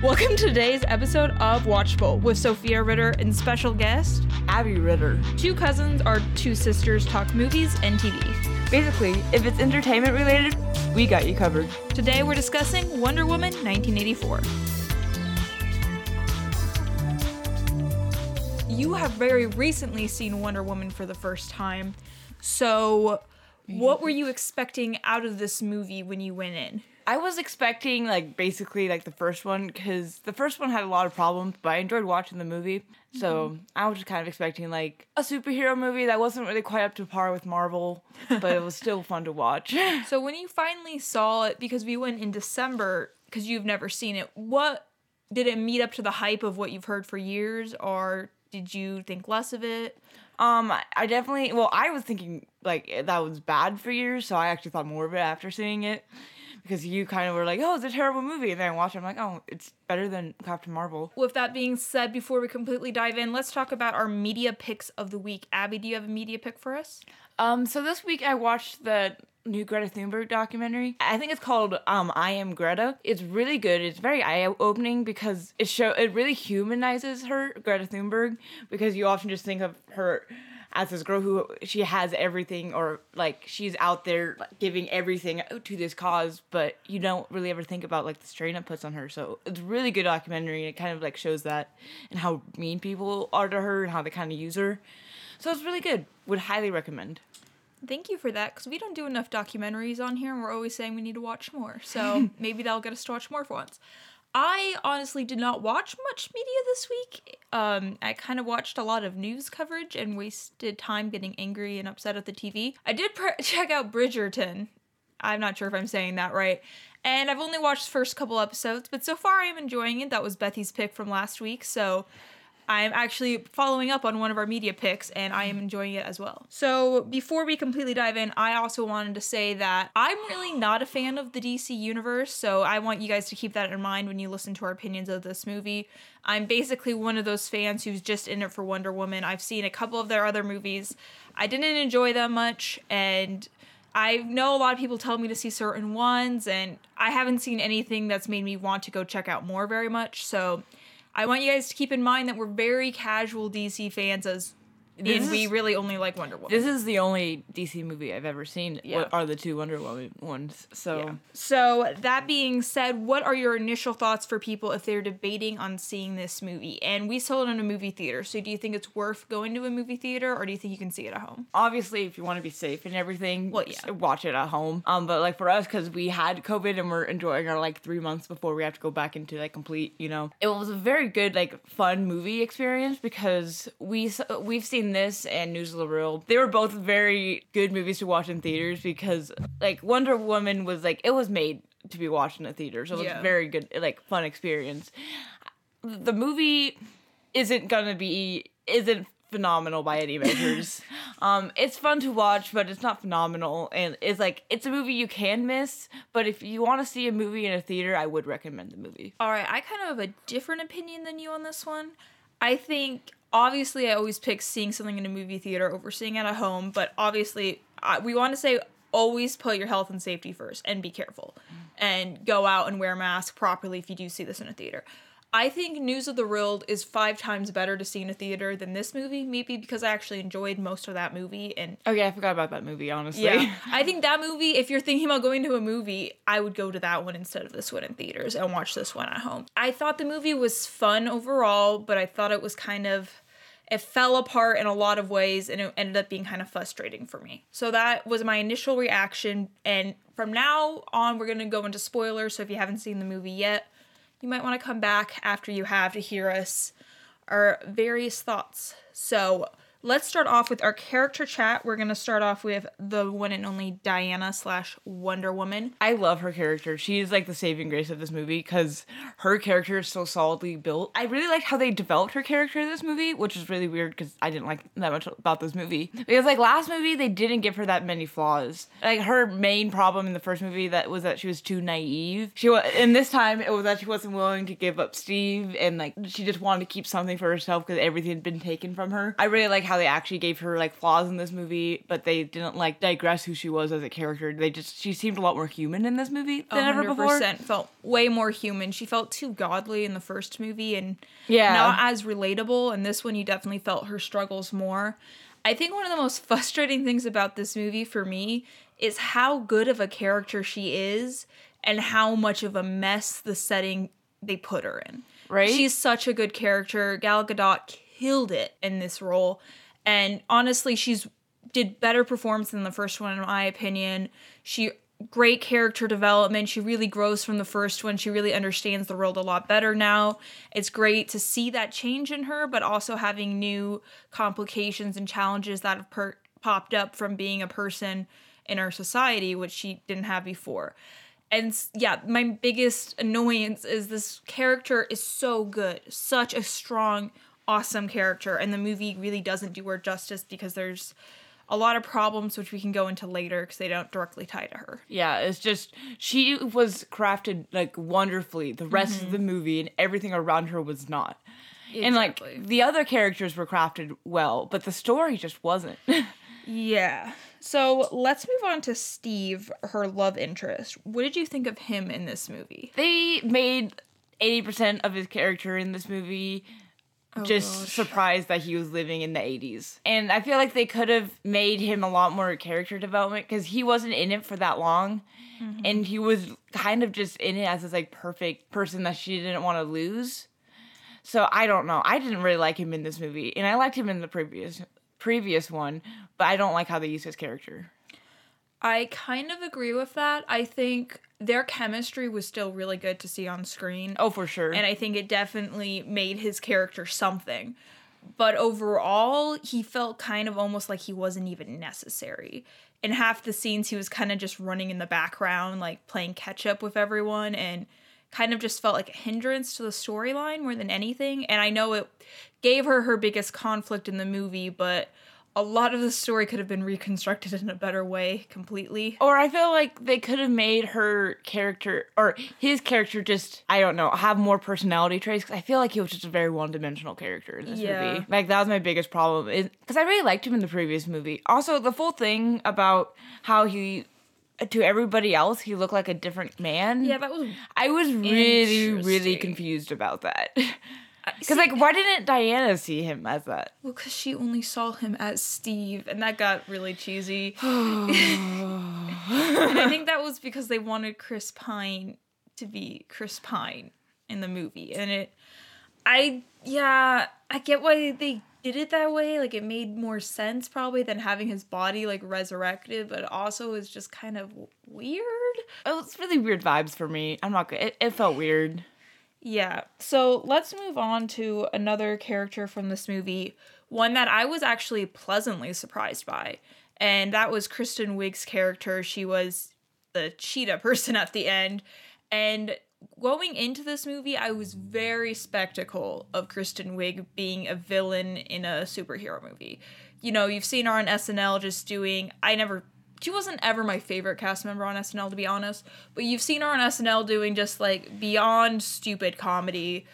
Welcome to today's episode of Watchful with Sophia Ritter and special guest. Abby Ritter. Two cousins or two sisters talk movies and TV. Basically, if it's entertainment related, we got you covered. Today we're discussing Wonder Woman 1984. You have very recently seen Wonder Woman for the first time. So, what were you expecting out of this movie when you went in? I was expecting like basically like the first one because the first one had a lot of problems, but I enjoyed watching the movie. So mm-hmm. I was just kind of expecting like a superhero movie that wasn't really quite up to par with Marvel, but it was still fun to watch. So when you finally saw it, because we went in December, because you've never seen it, what did it meet up to the hype of what you've heard for years, or did you think less of it? Um, I- I definitely well, I was thinking like that was bad for you, so I actually thought more of it after seeing it. Because you kind of were like, oh, it's a terrible movie. And then I watched it, I'm like, oh, it's better than Captain Marvel. With that being said, before we completely dive in, let's talk about our media picks of the week. Abby, do you have a media pick for us? Um, so this week I watched the new Greta Thunberg documentary. I think it's called um I Am Greta. It's really good. It's very eye opening because it show it really humanizes her, Greta Thunberg, because you often just think of her as this girl who she has everything or like she's out there like, giving everything to this cause but you don't really ever think about like the strain it puts on her so it's a really good documentary and it kind of like shows that and how mean people are to her and how they kind of use her so it's really good would highly recommend Thank you for that, because we don't do enough documentaries on here, and we're always saying we need to watch more. So maybe that'll get us to watch more for once. I honestly did not watch much media this week. Um, I kind of watched a lot of news coverage and wasted time getting angry and upset at the TV. I did pr- check out Bridgerton. I'm not sure if I'm saying that right. And I've only watched the first couple episodes, but so far I'm enjoying it. That was Bethy's pick from last week, so I'm actually following up on one of our media picks and I am enjoying it as well. So, before we completely dive in, I also wanted to say that I'm really not a fan of the DC universe, so I want you guys to keep that in mind when you listen to our opinions of this movie. I'm basically one of those fans who's just in it for Wonder Woman. I've seen a couple of their other movies. I didn't enjoy them much and I know a lot of people tell me to see certain ones, and I haven't seen anything that's made me want to go check out more very much. So I want you guys to keep in mind that we're very casual DC fans, as This and we really only like Wonder Woman. this is the only dc movie i've ever seen Yeah. are the two wonder woman ones so Yeah. So that being said, what are your initial thoughts for people if they're debating on seeing this movie? And we saw it in a movie theater, so do you think it's worth going to a movie theater, or do you think you can see it at home? obviously if you want to be safe and everything Well, yeah. watch it at home um but like for us because we had covid and we're enjoying our like three months before we have to go back into like complete you know it was a very good like fun movie experience because we we've seen this and news of the World, they were both very good movies to watch in theaters because like wonder woman was like it was made to be watched in a theater so it was Yeah. a very good like fun experience the movie isn't gonna be isn't phenomenal by any measures. um, it's fun to watch, but it's not phenomenal, and it's like it's a movie you can miss. But if you want to see a movie in a theater, I would recommend the movie. All right, I kind of have a different opinion than you on this one. I think obviously I always pick seeing something in a movie theater over seeing it at home, but obviously I, we want to say always put your health and safety first and be careful mm. and go out and wear a mask properly if you do see this in a theater. I think News of the World is five times better to see in a theater than this movie, maybe because I actually enjoyed most of that movie and Oh yeah, I forgot about that movie. Honestly, yeah. I think that movie, if you're thinking about going to a movie, I would go to that one instead of this one in theaters and watch this one at home. I thought the movie was fun overall, but I thought it was kind of it fell apart in a lot of ways and it ended up being kind of frustrating for me. So that was my initial reaction and from now on we're going to go into spoilers, so if you haven't seen the movie yet, you might want to come back after you have to hear us our various thoughts. So let's start off with our character chat. We're gonna start off with the one and only Diana slash Wonder Woman. I love her character. She's like the saving grace of this movie because her character is so solidly built. I really liked how they developed her character in this movie, which is really weird because I didn't like that much about this movie. Because like last movie, they didn't give her that many flaws. Like her main problem in the first movie that was that she was too naive. She was, and this time it was that she wasn't willing to give up Steve and like she just wanted to keep something for herself because everything had been taken from her. I really like how they actually gave her like flaws in this movie, but they didn't like digress who she was as a character. They just she seemed a lot more human in this movie than ever before. felt way more human. She felt too godly in the first movie and Yeah. not as relatable. And this one, you definitely felt her struggles more. I think one of the most frustrating things about this movie for me is how good of a character she is and how much of a mess the setting they put her in. Right? She's such a good character. Gal Gadot killed it in this role. And honestly, she's did better performance than the first one in my opinion. She great character development. She really grows from the first one. She really understands the world a lot better now. It's great to see that change in her, but also having new complications and challenges that have per- popped up from being a person in our society, which she didn't have before. And yeah, my biggest annoyance is this character is so good, such a strong, awesome character, and the movie really doesn't do her justice because there's a lot of problems which we can go into later because they don't directly tie to her. Yeah, it's just she was crafted like wonderfully. The rest Mm-hmm. of the movie and everything around her was not. exactly. And like the other characters were crafted well, but the story just wasn't. Yeah. So let's move on to Steve, her love interest. What did you think of him in this movie? they made 80% of his character in this movie Oh, just gosh. surprised that he was living in the 80s. And I feel like they could have made him a lot more character development because he wasn't in it for that long. Mm-hmm. And he was kind of just in it as this like perfect person that she didn't want to lose. So I don't know. I didn't really like him in this movie. And I liked him in the previous previous one, but I don't like how they used his character. I kind of agree with that. I think their chemistry was still really good to see on screen. Oh, for sure. and I think it definitely made his character something. But overall, he felt kind of almost like he wasn't even necessary. In half the scenes, he was kind of just running in the background, like playing catch up with everyone, and kind of just felt like a hindrance to the storyline more than anything. And I know it gave her her biggest conflict in the movie, but a lot of the story could have been reconstructed in a better way completely. Or I feel like they could have made her character or his character just I don't know have more personality traits. 'cause I feel like he was just a very one dimensional character in this Yeah. movie. Like that was my biggest problem because I really liked him in the previous movie. Also, the full thing about how he to everybody else he looked like a different man. Yeah, that was I was really really confused about that. because like, why didn't Diana see him as that? Well, because she only saw him as Steve, and that got really cheesy. and I think that was because they wanted Chris Pine to be Chris Pine in the movie. And it, I, yeah, I get why they did it that way. Like, it made more sense probably than having his body, like, resurrected, but also is just kind of weird. It was really weird vibes for me. I'm not good. It, it felt weird. Yeah. So let's move on to another character from this movie, one that I was actually pleasantly surprised by. And that was Kristen Wiig's character. She was the cheetah person at the end. And going into this movie, I was very spectacle of Kristen Wiig being a villain in a superhero movie. You know, you've seen her on SNL just doing I never she wasn't ever my favorite cast member on SNL to be honest, but you've seen her on SNL doing just like beyond stupid comedy.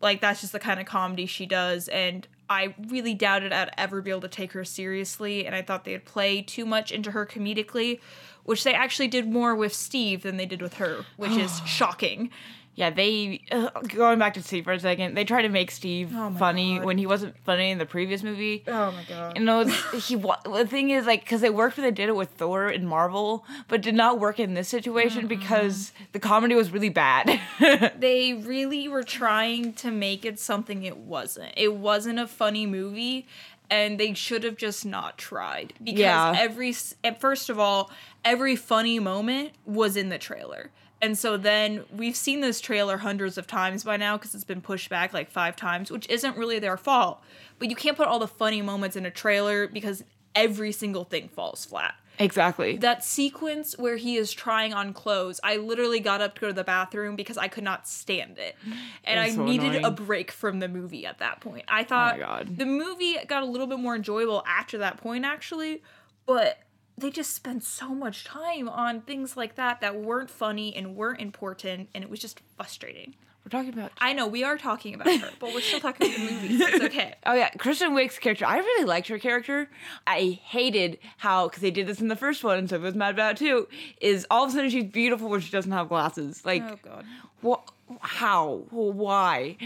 Like that's just the kind of comedy she does and I really doubted I'd ever be able to take her seriously and I thought they'd play too much into her comedically, which they actually did more with Steve than they did with her, which is shocking. Yeah, they uh, going back to Steve for a second. They tried to make Steve Oh funny God. when he wasn't funny in the previous movie. Oh my god. You know, he the thing is like because it worked when they did it with Thor and Marvel, but did not work in this situation because the comedy was really bad. they really were trying to make it something it wasn't. It wasn't a funny movie and they should have just not tried because Yeah. every first of all, every funny moment was in the trailer. And so then we've seen this trailer hundreds of times by now because it's been pushed back like 5 times, which isn't really their fault. But you can't put all the funny moments in a trailer because every single thing falls flat exactly. that sequence where he is trying on clothes i literally got up to go to the bathroom because i could not stand it and i so needed a break from the movie at that point i thought God. the movie got a little bit more enjoyable after that point actually but they just spent so much time on things like that that weren't funny and weren't important and it was just frustrating We're talking about. I know we are talking about her, but we're still talking about the movies. It's okay. Oh yeah, Kristen Wiig's character. I really liked her character. I hated how because they did this in the first one, so I was mad about it too. Is all of a sudden she's beautiful when she doesn't have glasses. Like, Oh god. what? How? Why?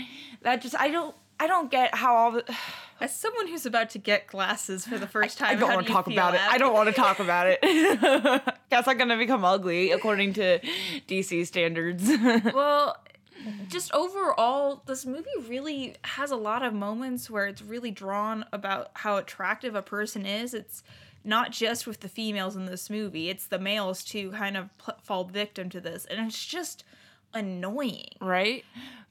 That just I don't. I don't get how all the. As someone who's about to get glasses for the first time, I don't how want to talk about it. I don't want to talk about it. That's not gonna become ugly according to DC standards. Well, just overall, this movie really has a lot of moments where it's really drawn about how attractive a person is. It's not just with the females in this movie; it's the males too, kind of pl- fall victim to this, and it's just annoying. right?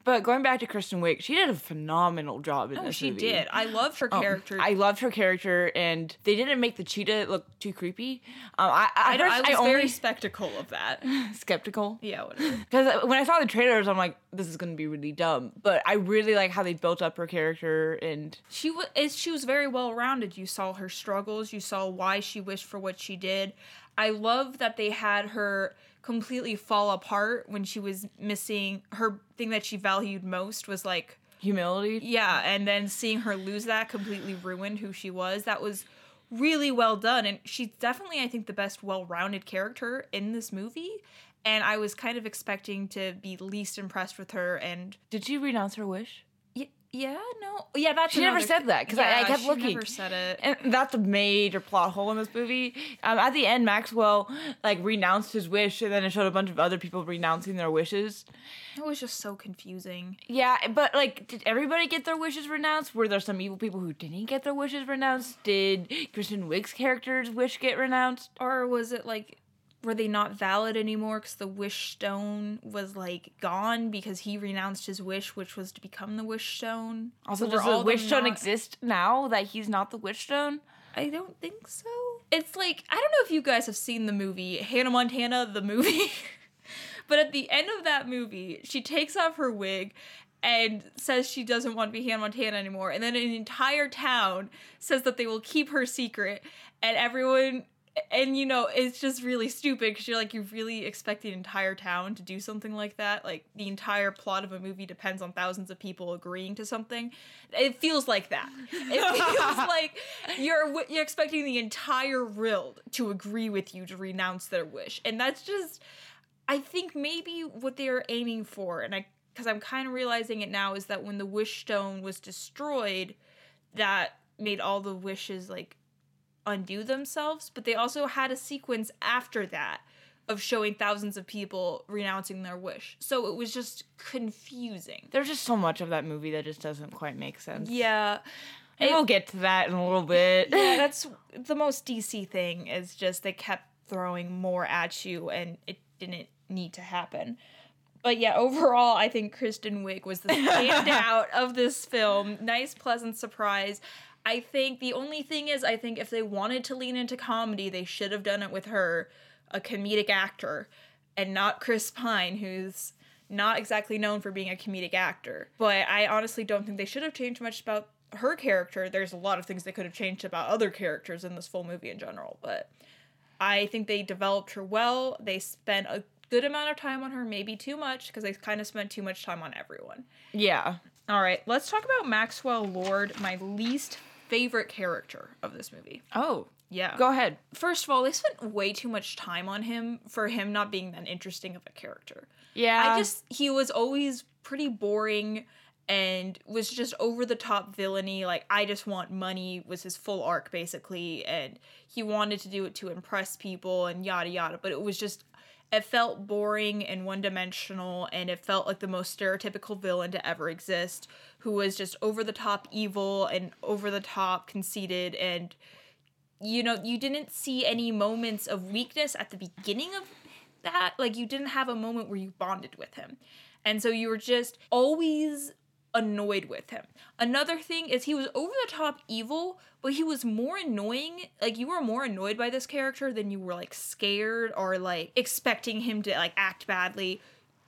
But going back to Kristen Wiig, she did a phenomenal job in Oh, this she movie. did. I loved her Um, character. I loved her character, and they didn't make the cheetah look too creepy. Um, I, I, I, I was I only very skeptical of that. skeptical yeah, whatever. because when I saw the trailers, I'm like, this is gonna be really dumb. But I really like how they built up her character, and She was she was very well rounded. You saw her struggles, you saw why she wished for what she did. I love that they had her completely fall apart when she was missing her thing that she valued most was like humility. yeah, and then seeing her lose that completely ruined who she was. That was really well done and she's definitely I think the best well-rounded character in this movie. And I was kind of expecting to be least impressed with her and Did she renounce her wish? Yeah, no. Yeah, that's She never said that, 'cause I- I Yeah, kept she looking. Never said it. And that's a major plot hole in this movie. Um, at the end, Maxwell like renounced his wish, and then it showed a bunch of other people renouncing their wishes. It was just so confusing. Yeah, but like, did everybody get their wishes renounced? Were there some evil people who didn't get their wishes renounced? Did Kristen Wiig's character's wish get renounced? Or was it like, were they not valid anymore because the wish stone was like gone because he renounced his wish, which was to become the wish stone? Also, So does the wish stone not- exist now that he's not the wish stone? I don't think so. It's like, I don't know if you guys have seen the movie Hannah Montana, the movie. but at the end of that movie, she takes off her wig and says she doesn't want to be Hannah Montana anymore. And then an entire town says that they will keep her secret. And everyone, and you know, it's just really stupid because you're like, you really expect the entire town to do something like that? Like, the entire plot of a movie depends on thousands of people agreeing to something. It feels like that. It feels like you're you're expecting the entire world to agree with you to renounce their wish, and that's just, I think maybe what they're aiming for, and I because I'm kind of realizing it now is that when the wish stone was destroyed, that made all the wishes like undo themselves, but they also had a sequence after that of showing thousands of people renouncing their wish. So it was just confusing. There's just so much of that movie that just doesn't quite make sense. Yeah. And we'll get to that in a little bit. yeah, that's the most DC thing is just they kept throwing more at you and it didn't need to happen. But yeah, overall, I think Kristen Wiig was the standout of this film. Nice, pleasant surprise. I think the only thing is, I think if they wanted to lean into comedy, they should have done it with her, a comedic actor, and not Chris Pine, who's not exactly known for being a comedic actor. But I honestly don't think they should have changed much about her character. There's a lot of things they could have changed about other characters in this full movie in general, but I think they developed her well. They spent a good amount of time on her, maybe too much, because they kind of spent too much time on everyone. yeah. All right, let's talk about Maxwell Lord, my least favorite character of this movie. Oh, Yeah. go ahead. First of all, they spent way too much time on him for him not being that interesting of a character. Yeah. I just he was always pretty boring and was just over the top villainy like I just want money was his full arc basically and he wanted to do it to impress people and yada yada but it was just it felt boring and one dimensional and it felt like the most stereotypical villain to ever exist who was just over the top evil and over the top conceited and you know you didn't see any moments of weakness at the beginning of that. Like you didn't have a moment where you bonded with him. And so you were just always annoyed with him. Another thing is he was over the top evil but he was more annoying like you were more annoyed by this character than you were like scared or like expecting him to like act badly.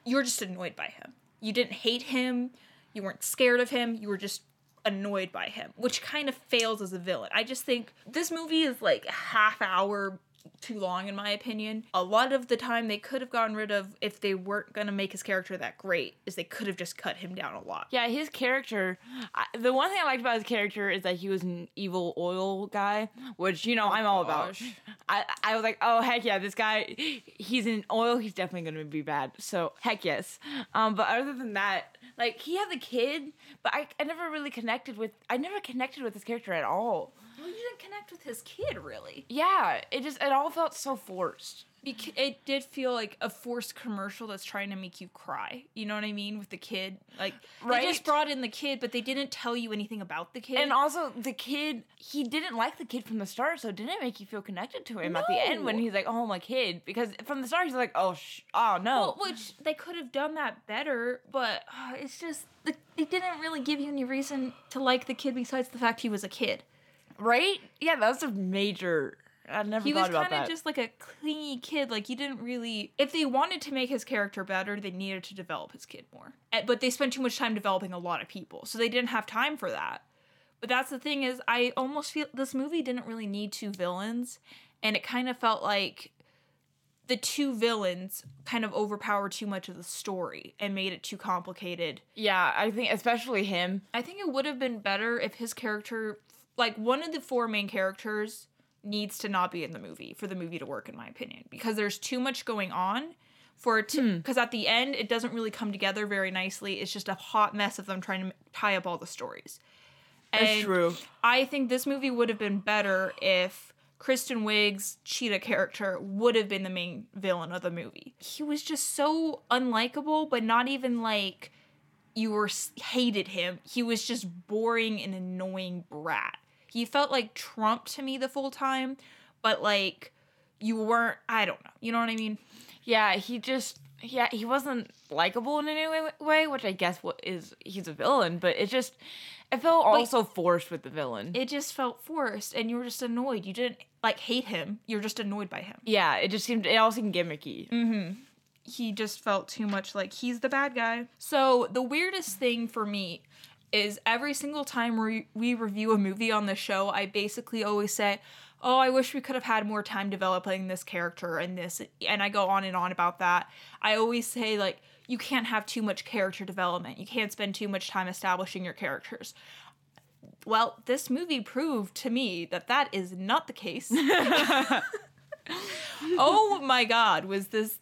You're just annoyed by him. You didn't hate him. You weren't scared of him. You were just annoyed by him which kind of fails as a villain. I just think this movie is like half hour too long in my opinion. A lot of the time they could have gotten rid of if they weren't going to make his character that great is they could have just cut him down a lot. Yeah, his character. I, the one thing I liked about his character is that he was an evil oil guy, which you know I'm all about. I I was like, oh heck yeah, this guy, he's in oil. He's definitely gonna be bad. So heck yes. Um, but other than that, like he had the kid, but I, I never really connected with. I never connected with his character at all. Well, you didn't connect with his kid really. Yeah, it just it all felt so forced. Bec- It did feel like a forced commercial that's trying to make you cry. You know what I mean with the kid. Like they just brought in the kid, but they didn't tell you anything about the kid. And also, the kid, he didn't like the kid from the start, so it didn't make you feel connected to him at the end when he's like, "Oh, my kid," because from the start he's like, "Oh, sh- oh no." Well, which they could have done that better, but uh, it's just the, they didn't really give you any reason to like the kid besides the fact he was a kid. Right? Yeah, that was a major. I never He thought was kind of just like a clingy kid. Like you didn't really. If they wanted to make his character better, they needed to develop his kid more. Eh, But they spent too much time developing a lot of people, so they didn't have time for that. But that's the thing is, I almost feel this movie didn't really need two villains, and it kind of felt like the two villains kind of overpowered too much of the story and made it too complicated. yeah, I think especially him. I think it would have been better if his character, like one of the four main characters, needs to not be in the movie for the movie to work, in my opinion, because there's too much going on for it to. Hmm. Because at the end, it doesn't really come together very nicely. It's just a hot mess of them trying to tie up all the stories. That's And true. I think this movie would have been better if Kristen Wiig's Cheetah character would have been the main villain of the movie. He was just so unlikable, but not even like you were hated him. He was just boring and annoying brat. He felt like Trump to me the full time, but like you weren't. I don't know. You know what I mean? Yeah, he just yeah he wasn't likable in any way, which I guess what is he's a villain, but it just it felt also forced with the villain. It just felt forced, and you were just annoyed. You didn't like hate him. You're just annoyed by him. yeah, it just seemed it all seemed gimmicky. Mm-hmm. he just felt too much like he's the bad guy. So the weirdest thing for me is every single time we, we review a movie on the show, I basically always say, "Oh, I wish we could have had more time developing this character and this," and I go on and on about that. I always say like, you can't have too much character development. You can't spend too much time establishing your characters. Well, this movie proved to me that that is not the case. oh my god, was this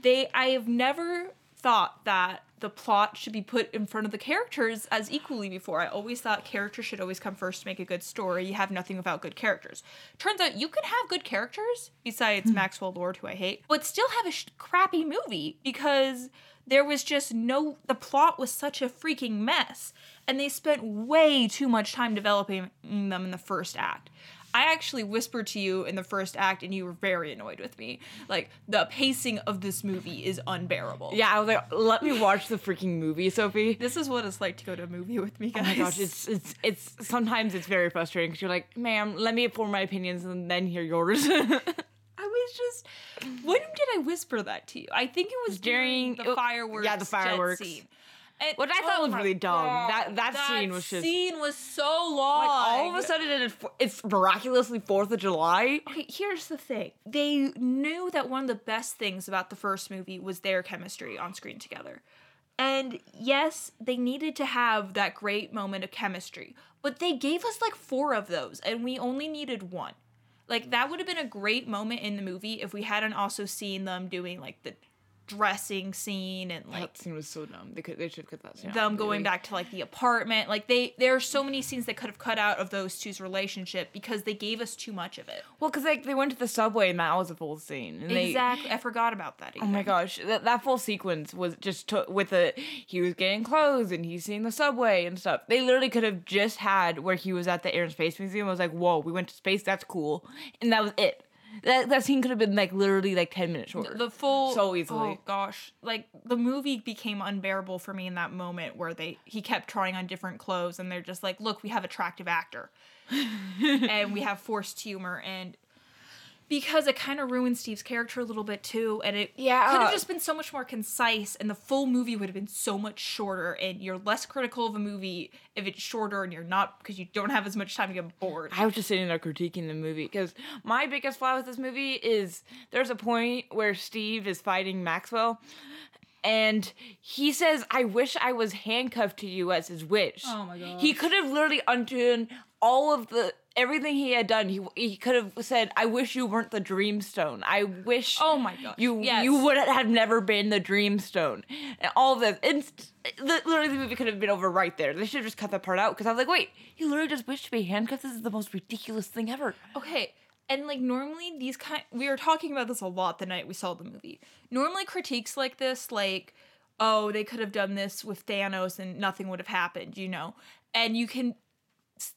they I have never thought that the plot should be put in front of the characters as equally before. I always thought characters should always come first to make a good story. You have nothing without good characters. Turns out you could have good characters besides hmm. Maxwell Lord, who I hate, but still have a sh- crappy movie because there was just no the plot was such a freaking mess and they spent way too much time developing them in the first act. I actually whispered to you in the first act, and you were very annoyed with me. Like the pacing of this movie is unbearable. Yeah, I was like, let me watch the freaking movie, Sophie. this is what it's like to go to a movie with me, guys. Oh my gosh, it's it's it's sometimes it's very frustrating because you're like, ma'am, let me form my opinions and then hear yours. I was just. When did I whisper that to you? I think it was during, During- the fireworks. yeah, the jet fireworks. scene. And- Which I thought oh was really dumb. God, That- that scene was just- scene was so long. like all of a sudden it, it's miraculously Fourth of July. Okay, here's the thing. They knew that one of the best things about the first movie was their chemistry on screen together. And yes, they needed to have that great moment of chemistry, but they gave us like four of those, and we only needed one. Like, that would have been a great moment in the movie if we hadn't also seen them doing like the dressing scene and like That scene was so dumb. They could they should have cut that scene. them going back to like the apartment. Like they there are so many scenes they could have cut out of those two's relationship because they gave us too much of it. Well, because like they went to the subway and that was a full scene. And they, Exactly. I forgot about that. Oh my gosh, that, that full sequence was just to, with the he was getting clothes and he's seeing the subway and stuff. They literally could have just had where he was at the Air and Space Museum. I was like, whoa, we went to space. That's cool, and that was it. That that scene could have been like literally like ten minutes shorter. The full So easily. Oh gosh, like the movie became unbearable for me in that moment where they he kept trying on different clothes and they're just like, look, we have attractive actor, and we have forced humor and because it kind of ruined Steve's character a little bit too, and it Yeah. could have uh, just been so much more concise, and the full movie would have been so much shorter, and you're less critical of a movie if it's shorter, and you're not because you don't have as much time to get bored. I was just sitting there critiquing the movie because my biggest flaw with this movie is there's a point where Steve is fighting Maxwell and he says, I wish I was handcuffed to you as his wish. Oh my god! He could have literally undone all of the everything he had done. He he could have said, I wish you weren't the dreamstone. I wish Oh my gosh, you yes. you would have never been the dreamstone. And all this. And the, literally the movie could have been over right there. They should have just cut that part out because I was like, wait, he literally just wished to be handcuffed. This is the most ridiculous thing ever. Okay, and like normally these kind we were talking about this a lot the night we saw the movie. Normally critiques like this like oh, they could have done this with Thanos and nothing would have happened, you know. And you can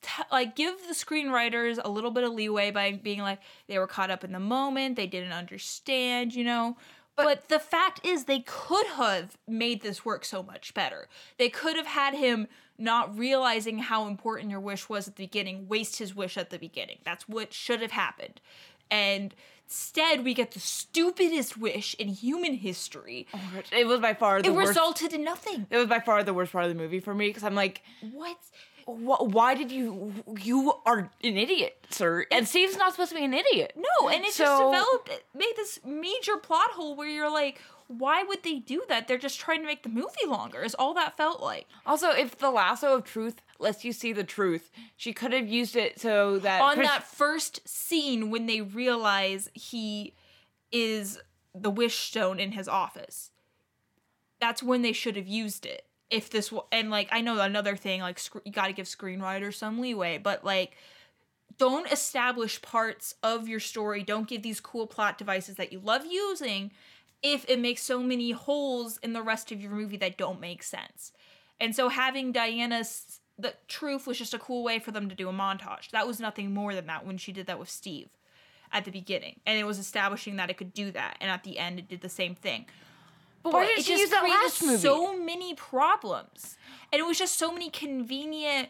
st- like give the screenwriters a little bit of leeway by being like they were caught up in the moment, they didn't understand, you know. But, the fact is, they could have made this work so much better. They could have had him not realizing how important your wish was at the beginning, waste his wish at the beginning. That's what should have happened. And instead, we get the stupidest wish in human history. Oh it was by far the it worst. resulted in nothing. it was by far the worst part of the movie for me because I'm like, What? Wh- why did you? You are an idiot, sir. And Steve's not supposed to be an idiot. No, and it just So- developed, it made this major plot hole where you're like, why would they do that? They're just trying to make the movie longer, is all that felt like. Also, if the lasso of truth lets you see the truth, she could have used it so that On Chris- that first scene when they realize he is the wish stone in his office, that's when they should have used it. If this wa- and like I know another thing like sc- you got to give screenwriters some leeway, but like don't establish parts of your story. Don't give these cool plot devices that you love using if it makes so many holes in the rest of your movie that don't make sense. And so having Diana's the truth was just a cool way for them to do a montage. That was nothing more than that when she did that with Steve at the beginning. And it was establishing that it could do that. And at the end it did the same thing. But why But did it she just use that last movie? so many problems. And it was just so many convenient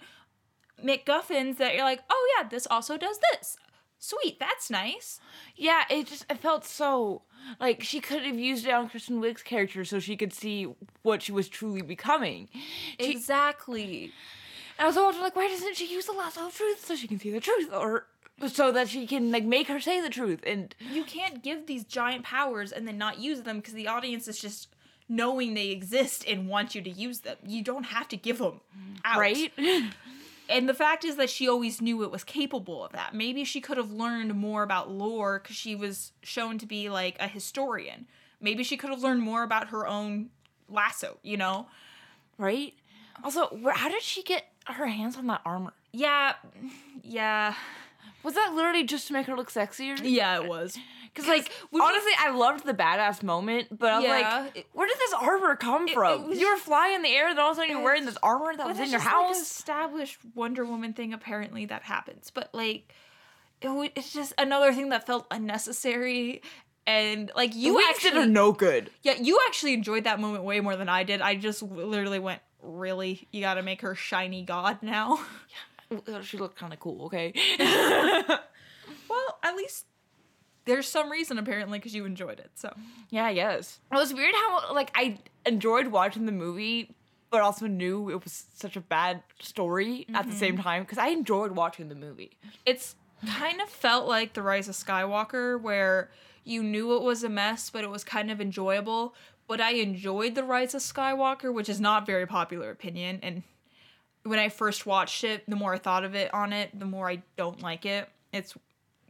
MacGuffins that you're like, oh yeah, this also does this. Sweet, that's nice. yeah, it just it felt so like she could have used it on Kristen Wiig's character so she could see what she was truly becoming. She, Exactly. And I was always like, why doesn't she use the lasso of truth so she can see the truth, or so that she can like make her say the truth? And You can't give these giant powers and then not use them because the audience is just knowing they exist and want you to use them. You don't have to give them out. right? And the fact is that she always knew it was capable of that. Maybe she could have learned more about lore because she was shown to be like a historian. Maybe she could have learned more about her own lasso, you know? right? Also, where, how did she get her hands on that armor? Yeah, yeah. Was that literally just to make her look sexier? Yeah, it was. Because like honestly, I loved the badass moment, but I was Yeah, like, where did this armor come from? was- you were flying in the air, and all of a sudden you're wearing this armor that was in your just, like, house. established Wonder Woman thing. Apparently, that happens, but like, it it's just another thing that felt unnecessary. And like you actually, did her no good. yeah, you actually enjoyed that moment way more than I did. I just literally went, really, you got to make her shiny god now. She looked kind of cool. Okay. well, at least there's some reason apparently because you enjoyed it. So yeah. Yes. It was weird how like I enjoyed watching the movie, but also knew it was such a bad story at the Mm-hmm. same time because I enjoyed watching the movie. it's kind of felt like the rise of skywalker where you knew it was a mess but it was kind of enjoyable but i enjoyed the rise of skywalker which is not very popular opinion and when i first watched it the more i thought of it on it the more i don't like it. It's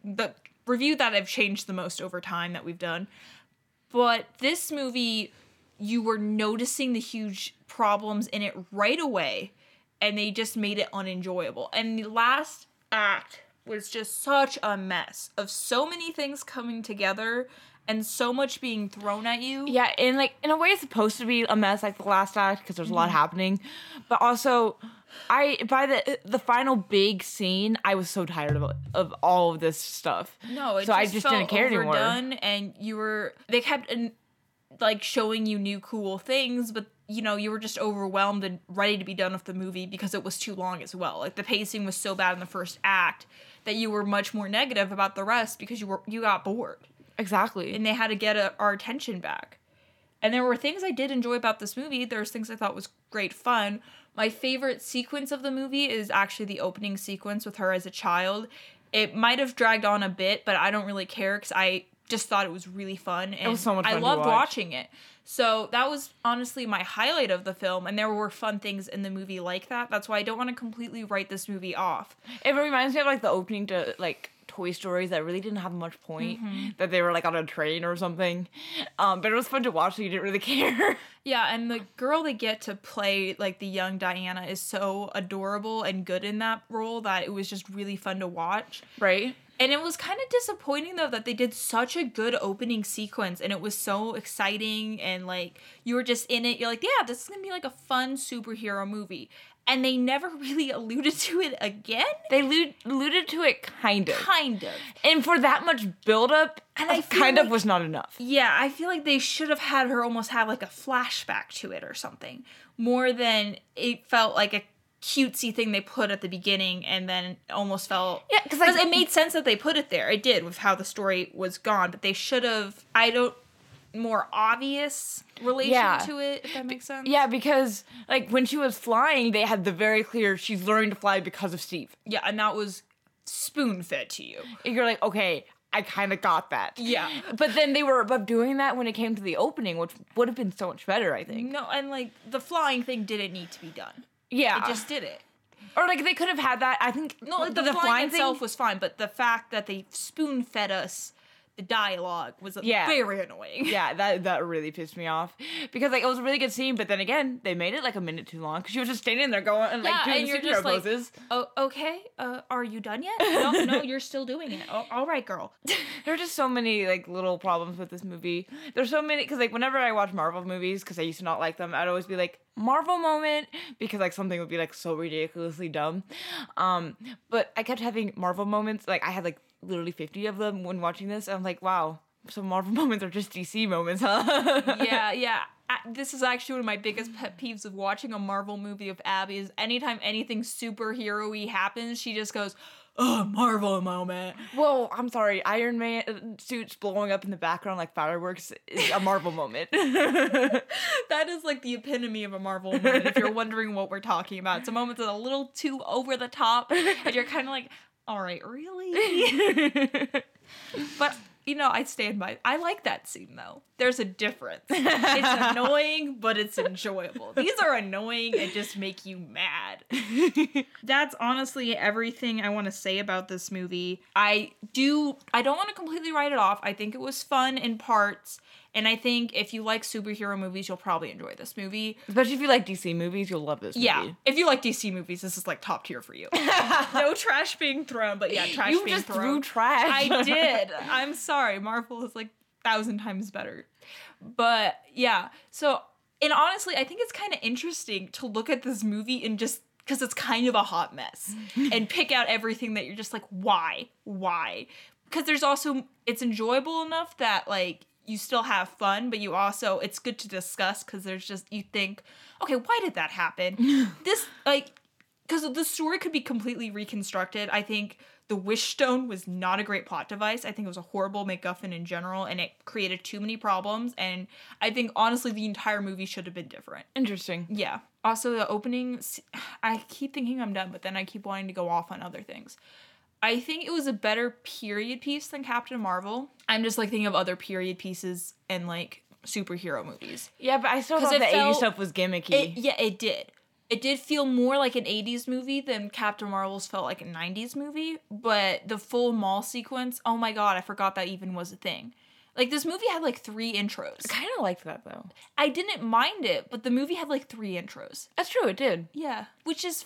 the review that i've changed the most over time that we've done. But this movie you were noticing the huge problems in it right away and they just made it unenjoyable. And the last act was just such a mess of so many things coming together and so much being thrown at you Yeah, and like in a way, it's supposed to be a mess, like the last act, because there's a lot mm-hmm. happening. But also, I by the the final big scene, I was so tired of of all of this stuff. no so I just just felt didn't care anymore. and you were they kept like showing you new cool things but you know, you were just overwhelmed and ready to be done with the movie because it was too long as well. Like the pacing was so bad in the first act that you were much more negative about the rest because you were you got bored Exactly. and they had to get a, our attention back. And there were things I did enjoy about this movie. There's things I thought was great fun. My favorite sequence of the movie is actually the opening sequence with her as a child. It might have dragged on a bit, but I don't really care because I just thought it was really fun and was so much I fun to loved watch. watching it. So that was honestly my highlight of the film, and there were fun things in the movie like that. That's why I don't want to completely write this movie off. It reminds me of like the opening to like Toy Stories that really didn't have much point. That they were like on a train or something. Um, but it was fun to watch, so you didn't really care. Yeah, and the girl they get to play like the young Diana is so adorable and good in that role that it was just really fun to watch. right. And it was kind of disappointing though that they did such a good opening sequence and it was so exciting and like you were just in it. You're like, yeah, this is gonna be like a fun superhero movie. And they never really alluded to it again. They allude- alluded to it kind of. Kind of. And for that much buildup, And I kind like- of was not enough. Yeah, I feel like they should have had her almost have like a flashback to it or something. More than it felt like a cutesy thing they put at the beginning and then almost felt Yeah, 'cause, like- it made sense that they put it there. It did with how the story was gone, but they should have I don't more obvious relation Yeah. to it, if that makes sense. Yeah, because like when she was flying, they had the very clear she's learning to fly because of Steve. Yeah, and that was spoon fed to you. And you're like, okay, I kind of got that. Yeah. But then they were above doing that when it came to the opening, which would have been so much better, I think. No, and like the flying thing didn't need to be done. Yeah. It just did it. or like they could have had that. I think No, like, the, flying, itself was fine, but the fact that they spoon fed us the dialogue was Yeah. very annoying. yeah, that that really pissed me off because like it was a really good scene, but then again, they made it like a minute too long because she was just standing there going and like Yeah, doing and you're just like, poses. oh, okay. Uh, are you done yet? No, no, you're still doing it. Oh, all right, girl. There are just so many like little problems with this movie. There's so many because like whenever I watch Marvel movies, because I used to not like them, I'd always be like Marvel moment because like something would be like so ridiculously dumb. Um, but I kept having Marvel moments. Like I had like literally 50 of them when watching this. I'm like, wow, some Marvel moments are just DC moments, huh? yeah, yeah. This is actually one of my biggest pet peeves of watching a Marvel movie of Abby is anytime anything superhero-y happens, she just goes, oh, Marvel moment. Whoa, I'm sorry. Iron Man uh, suits blowing up in the background like fireworks is a Marvel moment. That is like the epitome of a Marvel moment. if you're wondering what we're talking about, it's a moment that's a little too over the top, and you're kind of like, "All right, really?" but you know, I stand by. I like that scene though. There's a difference. It's annoying, but it's enjoyable. These are annoying and just make you mad. That's honestly everything I want to say about this movie. I do. I don't want to completely write it off. I think it was fun in parts. And I think if you like superhero movies, you'll probably enjoy this movie. Especially if you like DC movies, you'll love this movie. Yeah, if you like DC movies, this is like top tier for you. no trash being thrown, but yeah, trash You being just thrown. threw trash. I did. I'm sorry. Marvel is like thousand times better. But yeah, so and honestly, I think it's kind of interesting to look at this movie and just because it's kind of a hot mess and pick out everything that you're just like, why, why? Because there's also it's enjoyable enough that like you still have fun, but you also it's good to discuss because there's just you think, okay, why did that happen? this like because the story could be completely reconstructed. I think the Wish Stone was not a great plot device. I think it was a horrible MacGuffin in general, and it created too many problems. And I think honestly, the entire movie should have been different. Interesting. Yeah. Also, the opening, I keep thinking I'm done, but then I keep wanting to go off on other things. I think it was a better period piece than Captain Marvel. I'm just like thinking of other period pieces and like superhero movies. Yeah, but I still thought the 80s felt- stuff was gimmicky. It, yeah, it did. It did feel more like an 80s movie than Captain Marvel's felt like a 90s movie, but the full mall sequence, oh my god, I forgot that even was a thing. Like this movie had like three intros. I kind of liked that though. I didn't mind it, but the movie had like three intros. That's true, it did. Yeah, which is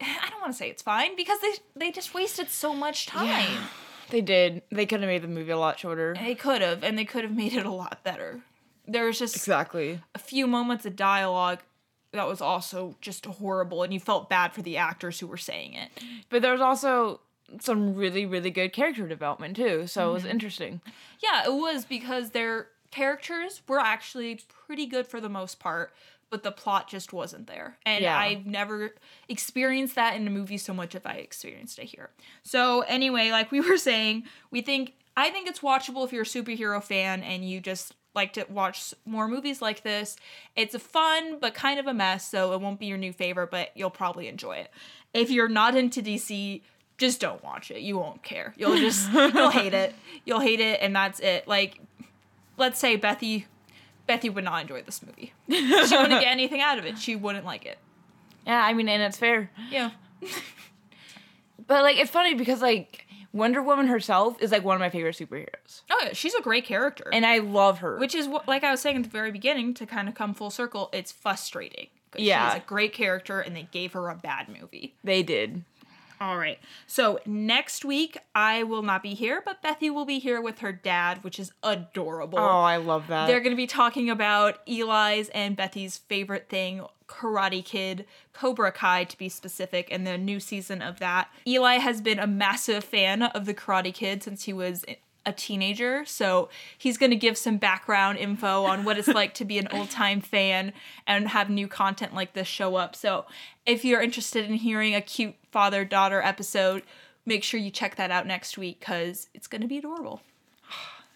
I don't want to say it's fine because they they just wasted so much time. Yeah, They did. They could have made the movie a lot shorter. They could have and they could have made it a lot better. There was just Exactly. a few moments of dialogue that was also just horrible and you felt bad for the actors who were saying it. But there was also some really, really good character development too, so it was mm-hmm. interesting. Yeah, it was because their characters were actually pretty good for the most part. But the plot just wasn't there. And Yeah. I've never experienced that in a movie so much as I experienced it here. So anyway, like we were saying, we think I think it's watchable if you're a superhero fan and you just like to watch more movies like this. It's a fun but kind of a mess, so it won't be your new favorite, but you'll probably enjoy it. If you're not into DC, just don't watch it. You won't care. You'll just you'll hate it. You'll hate it and that's it. Like let's say Bethy Bethy would not enjoy this movie. She wouldn't get anything out of it. She wouldn't like it. Yeah, I mean, and it's fair. Yeah. But like, it's funny because like Wonder Woman herself is like one of my favorite superheroes, Oh yeah, she's a great character. and I love her. which is what like I was saying at the very beginning to kind of come full circle, it's frustrating. Yeah. She's a great character and they gave her a bad movie. they did. All right. So next week I will not be here, but Bethy will be here with her dad, which is adorable. Oh, I love that. They're going to be talking about Eli's and Bethy's favorite thing, Karate Kid, Cobra Kai to be specific, and the new season of that. Eli has been a massive fan of the Karate Kid since he was a teenager, so he's going to give some background info on what it's like to be an old time fan and have new content like this show up. So if you're interested in hearing a cute father daughter episode, make sure you check that out next week because it's going to be adorable.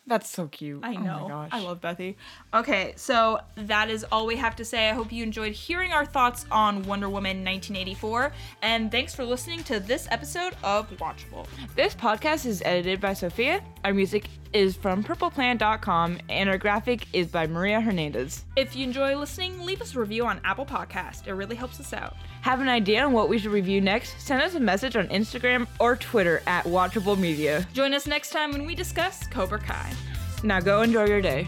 That's so cute. I Oh my know. gosh. I love Bethy. Okay, so that is all we have to say. I hope you enjoyed hearing our thoughts on Wonder Woman 1984. And thanks for listening to this episode of Watchable. This podcast is edited by Sophia. Our music is from purple-planet.com, and our graphic is by Maria Hernandez. If you enjoy listening, leave us a review on Apple Podcast. It really helps us out. Have an idea on what we should review next? Send us a message on Instagram or Twitter at Watchable Media. Join us next time when we discuss Cobra Kai. Now go enjoy your day.